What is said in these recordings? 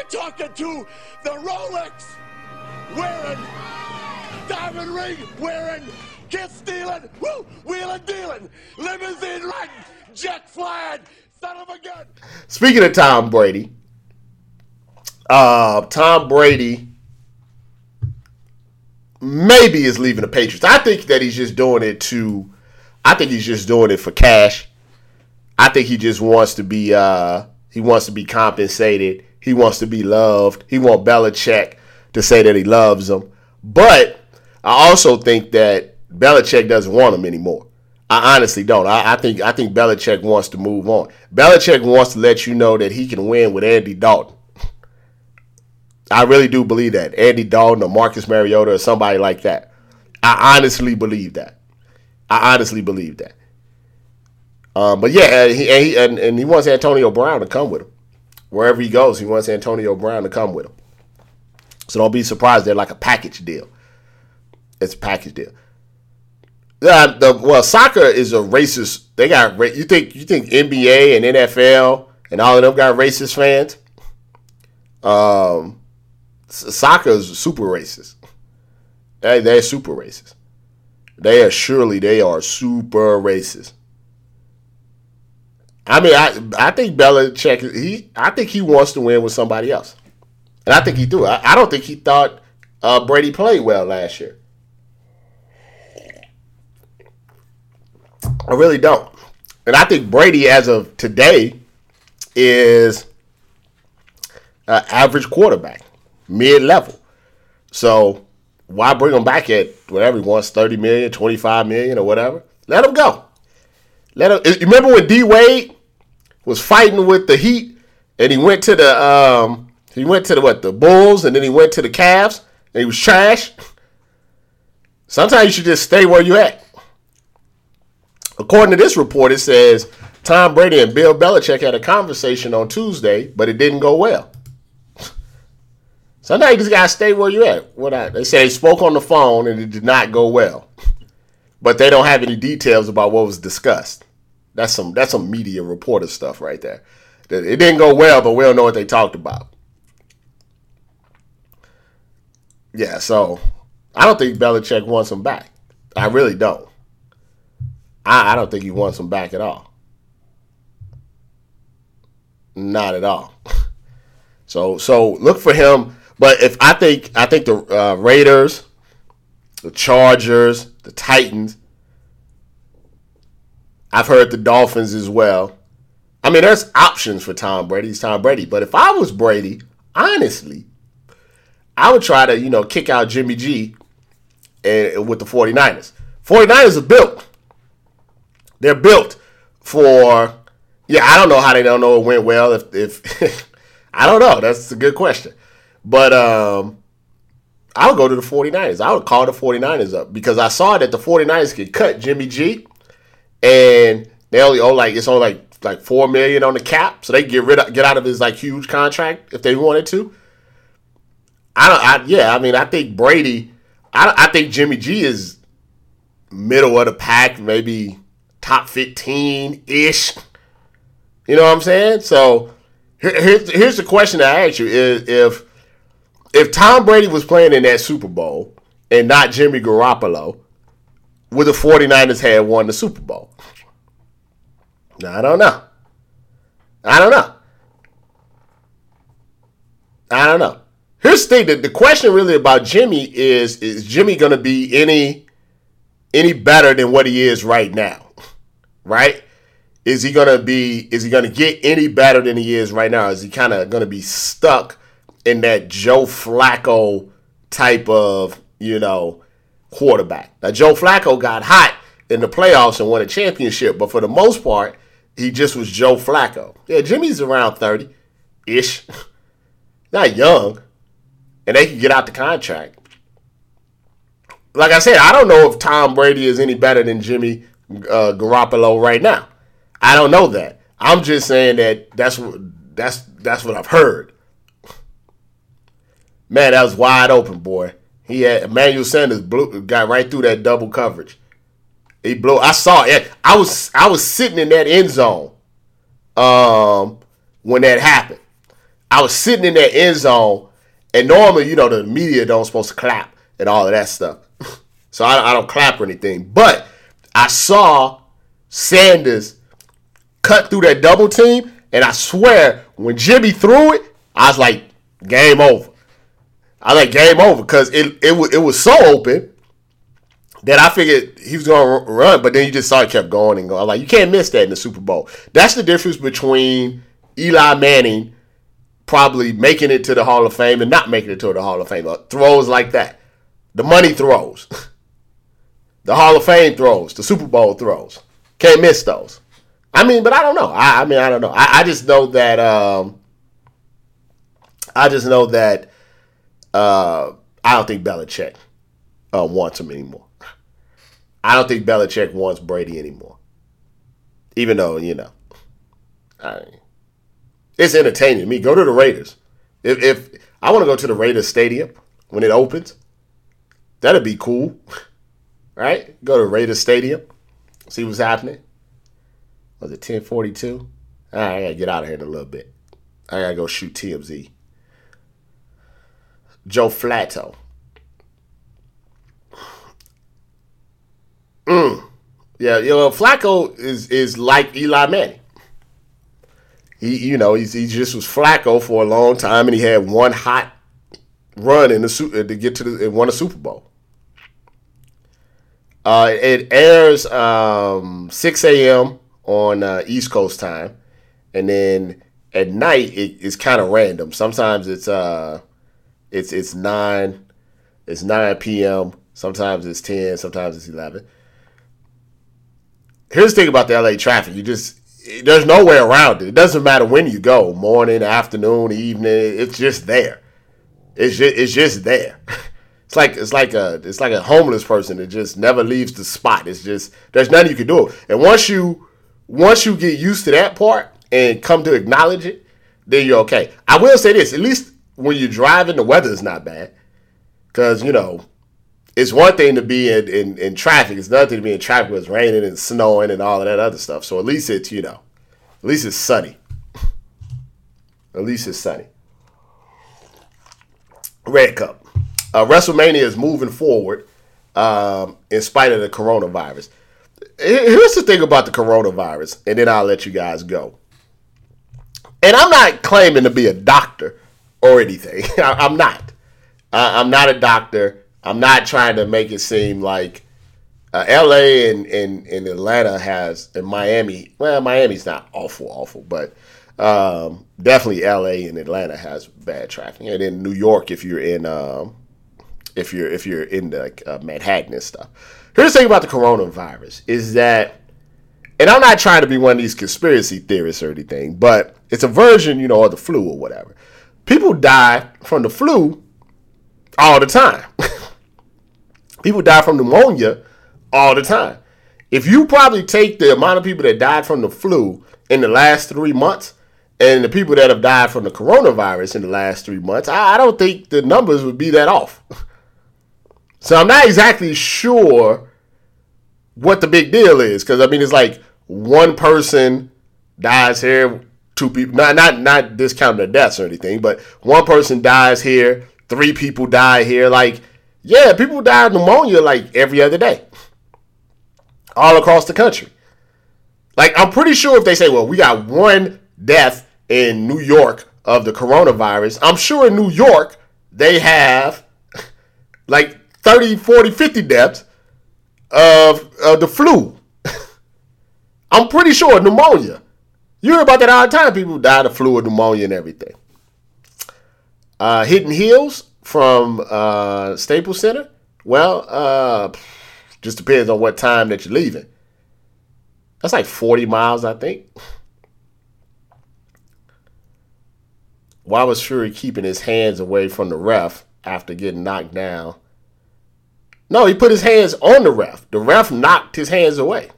You're talking to the Rolex wearing, diamond ring wearing, kiss stealing, woo, wheeling dealing, limousine riding, jet flying, son of a gun. Speaking of Tom Brady, uh, Tom Brady maybe is leaving the Patriots. I think that he's just doing it to. I think he's just doing it for cash. I think he just wants to be. Uh, he wants to be compensated. He wants to be loved. He wants Belichick to say that he loves him. But I also think that Belichick doesn't want him anymore. I honestly don't. I, I, think I think Belichick wants to move on. Belichick wants to let you know that he can win with Andy Dalton. I really do believe that. Andy Dalton or Marcus Mariota or somebody like that. I honestly believe that. I honestly believe that. Um, but yeah, and he, and he, and, and he wants Antonio Brown to come with him. Wherever he goes, he wants Antonio Brown to come with him. So don't be surprised. They're like a package deal. It's a package deal. Uh, the well, soccer is a racist. They got you think you think NBA and NFL and all of them got racist fans. Um, soccer is super racist. They they're super racist. They are surely they are super racist. I mean, I I think Belichick he I think he wants to win with somebody else, and I think he do. I, I don't think he thought uh, Brady played well last year. I really don't, and I think Brady, as of today, is an average quarterback mid level. So why bring him back at whatever he wants, 30 million, 25 million, or whatever? Let him go. Let him. Remember when D Wade was fighting with the Heat, and he went to the um, he went to the what the Bulls, and then he went to the Cavs, and he was trash. Sometimes you should just stay where you at. According to this report, it says Tom Brady and Bill Belichick had a conversation on Tuesday, but it didn't go well. Sometimes you just gotta stay where you at. What I, they say they spoke on the phone and it did not go well, but they don't have any details about what was discussed. That's some that's some media reporter stuff right there. It didn't go well, but we don't know what they talked about. Yeah, so I don't think Belichick wants him back. I really don't. I, I don't think he wants him back at all. Not at all. So so look for him but if I think I think the uh, Raiders, the Chargers, the Titans. I've heard the Dolphins as well. I mean, there's options for Tom Brady. He's Tom Brady. But if I was Brady, honestly, I would try to, you know, kick out Jimmy G and, with the 49ers. 49ers are built. They're built for, yeah, I don't know how they don't know it went well. If, if I don't know. That's a good question. But um, I would go to the 49ers. I would call the 49ers up because I saw that the 49ers could cut Jimmy G and they only owe like it's only like like four million on the cap, so they get rid of get out of his like huge contract if they wanted to. I don't. I, yeah, I mean, I think Brady. I, I think Jimmy G is middle of the pack, maybe top fifteen ish. You know what I'm saying? So here, here's here's the question I ask you: is if if Tom Brady was playing in that Super Bowl and not Jimmy Garoppolo, would the 49ers have won the Super Bowl? I don't know. I don't know. I don't know. Here's the thing: the, the question really about Jimmy is: Is Jimmy going to be any any better than what he is right now? Right? Is he going to be? Is he going to get any better than he is right now? Is he kind of going to be stuck in that Joe Flacco type of, you know, quarterback. Now, Joe Flacco got hot in the playoffs and won a championship, but for the most part, he just was Joe Flacco. Yeah, Jimmy's around 30 ish, not young, and they can get out the contract. Like I said, I don't know if Tom Brady is any better than Jimmy uh, Garoppolo right now. I don't know that. I'm just saying that that's what that's that's what I've heard. Man, that was wide open, boy. He had Emmanuel Sanders blew, got right through that double coverage. He blew. I saw it. I was I was sitting in that end zone um, when that happened. I was sitting in that end zone, and normally, you know, the media don't supposed to clap and all of that stuff. so I, I don't clap or anything. But I saw Sanders cut through that double team, and I swear, when Jimmy threw it, I was like, game over. I like game over because it, it, it was so open that I figured he was to run, but then you just saw it kept going and going. Like, you can't miss that in the Super Bowl. That's the difference between Eli Manning probably making it to the Hall of Fame and not making it to the Hall of Fame. Throws like that. The money throws. the Hall of Fame throws. The Super Bowl throws. Can't miss those. I mean, but I don't know. I, I mean, I don't know. I, I just know that. Um, I just know that. Uh, I don't think Belichick uh, wants him anymore. I don't think Belichick wants Brady anymore. Even though you know, I, it's entertaining to me. Go to the Raiders. If, if I want to go to the Raiders Stadium when it opens, that'd be cool. right? Go to Raiders Stadium, see what's happening. Was it 1042? All right, I gotta get out of here in a little bit. I gotta go shoot TMZ. Joe Flacco. Mm. Yeah, you know, Flacco is is like Eli Manning he you know he, he just was Flacco for a long time, and he had one hot run in the suit to get to the and won a Super Bowl. Uh, it airs um, 6 a.m. on uh, East Coast time, and then at night it, it's kind of random. Sometimes it's uh, it's it's nine, it's 9 p.m. Sometimes it's 10. Sometimes it's 11. Here's the thing about the LA traffic: you just there's no way around it. It doesn't matter when you go, morning, afternoon, evening. It's just there. It's just it's just there. It's like it's like a it's like a homeless person that just never leaves the spot. It's just there's nothing you can do. And once you once you get used to that part and come to acknowledge it, then you're okay. I will say this: at least when you're driving, the weather is not bad. Cause you know it's one thing to be in, in, in traffic. It's another thing to be in traffic where it's raining and snowing and all of that other stuff. So at least it's, you know, at least it's sunny. at least it's sunny. Red Cup. Uh, WrestleMania is moving forward um, in spite of the coronavirus. Here's the thing about the coronavirus, and then I'll let you guys go. And I'm not claiming to be a doctor or anything. I'm not. I'm not a doctor. I'm not trying to make it seem like uh, L.A. and, and, and Atlanta has and Miami. Well, Miami's not awful, awful, but um, definitely L.A. and Atlanta has bad traffic, and in New York, if you're in um, if you're if you're in like uh, Manhattan and stuff. Here's the thing about the coronavirus is that, and I'm not trying to be one of these conspiracy theorists or anything, but it's a version, you know, of the flu or whatever. People die from the flu all the time. People die from pneumonia all the time. If you probably take the amount of people that died from the flu in the last three months and the people that have died from the coronavirus in the last three months, I, I don't think the numbers would be that off. so I'm not exactly sure what the big deal is because I mean it's like one person dies here, two people not not not discounting the deaths or anything, but one person dies here, three people die here, like yeah, people die of pneumonia like every other day, all across the country. Like I'm pretty sure if they say, well, we got one death in New York of the coronavirus, I'm sure in New York they have like 30, 40, 50 deaths of, of the flu. I'm pretty sure pneumonia. You hear about that all the time. People die of flu or pneumonia and everything. Uh, Hidden Hills, from uh, Staples Center? Well, uh, just depends on what time that you're leaving. That's like 40 miles, I think. Why was Fury keeping his hands away from the ref after getting knocked down? No, he put his hands on the ref. The ref knocked his hands away.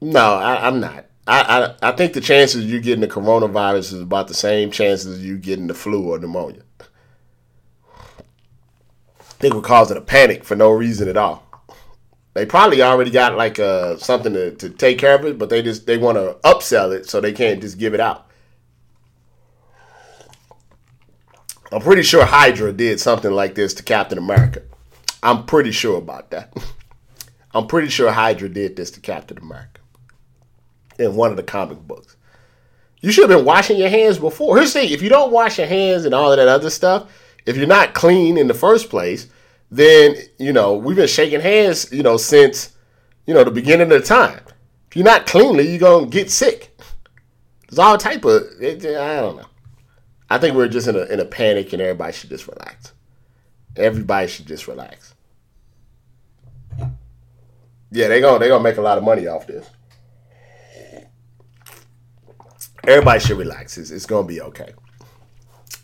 No, I, am not. I, I, I think the chances you getting the coronavirus is about the same chances you getting the flu or pneumonia. I think we're causing a panic for no reason at all. They probably already got like uh, something to, to take care of it, but they just they want to upsell it so they can't just give it out. I'm pretty sure Hydra did something like this to Captain America. I'm pretty sure about that. I'm pretty sure Hydra did this to Captain America in one of the comic books. You should have been washing your hands before. Here's the thing if you don't wash your hands and all of that other stuff, if you're not clean in the first place, then, you know, we've been shaking hands, you know, since, you know, the beginning of the time. If you're not cleanly, you're going to get sick. There's all type of, I don't know. I think we're just in a, in a panic and everybody should just relax. Everybody should just relax. Yeah, they're gonna they gonna make a lot of money off this. Everybody should relax. It's, it's gonna be okay.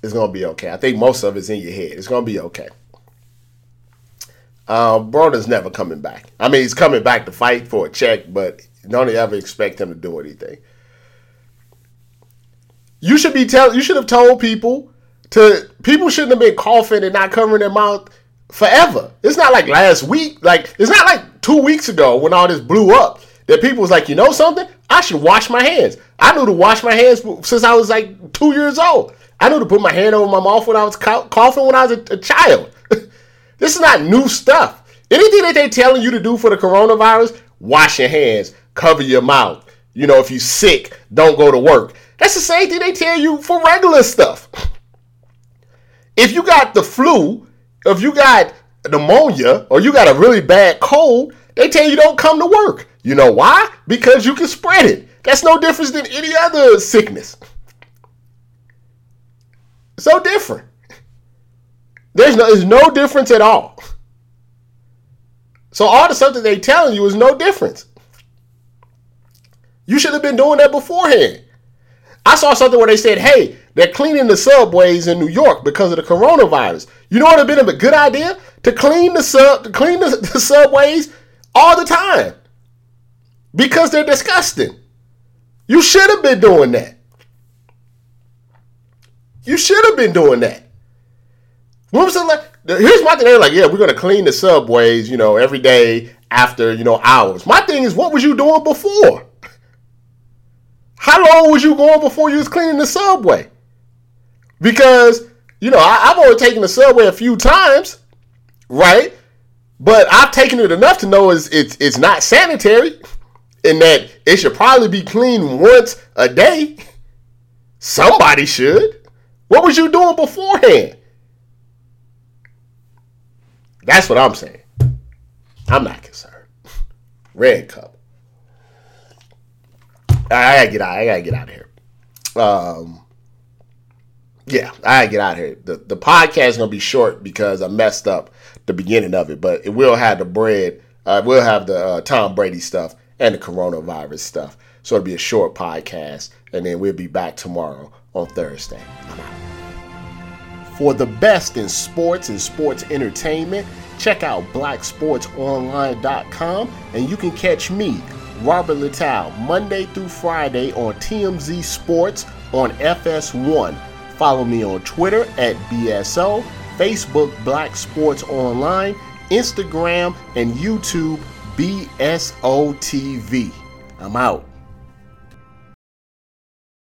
It's gonna be okay. I think most of it's in your head. It's gonna be okay. Uh, Broner's never coming back. I mean, he's coming back to fight for a check, but don't ever expect him to do anything. You should be tell. You should have told people to. People shouldn't have been coughing and not covering their mouth forever. It's not like last week. Like it's not like two weeks ago when all this blew up that people was like, you know something? I should wash my hands. I knew to wash my hands since I was like two years old. I knew to put my hand over my mouth when I was coughing when I was a, a child. this is not new stuff. Anything that they're telling you to do for the coronavirus, wash your hands, cover your mouth. You know, if you're sick, don't go to work. That's the same thing they tell you for regular stuff. If you got the flu, if you got pneumonia or you got a really bad cold, they tell you don't come to work. You know why? Because you can spread it. That's no difference than any other sickness. So different. There's no, there's no difference at all. So all the stuff that they're telling you is no difference. You should have been doing that beforehand. I saw something where they said, hey, they're cleaning the subways in New York because of the coronavirus. You know what would have been a good idea? To clean the sub to clean the, the subways all the time. Because they're disgusting. You should have been doing that. You should have been doing that. When was the like? Here's my thing. They're like, yeah, we're gonna clean the subways, you know, every day after you know hours. My thing is, what was you doing before? How long was you going before you was cleaning the subway? Because, you know, I, have only taken the subway a few times, right? But I've taken it enough to know it's, it's, it's not sanitary and that it should probably be cleaned once a day. Somebody should. What was you doing beforehand? That's what I'm saying. I'm not concerned. Red cup. I, gotta get out. I gotta get out of here. Um, yeah, I gotta get out of here. The the podcast is gonna be short because I messed up the beginning of it, but it will have the bread. Uh, we'll have the uh, Tom Brady stuff and the coronavirus stuff. So it'll be a short podcast, and then we'll be back tomorrow on Thursday. For the best in sports and sports entertainment, check out blacksportsonline.com, and you can catch me Robert Littal, Monday through Friday on TMZ Sports on FS1. Follow me on Twitter at BSO, Facebook Black Sports Online, Instagram, and YouTube BSO TV. I'm out.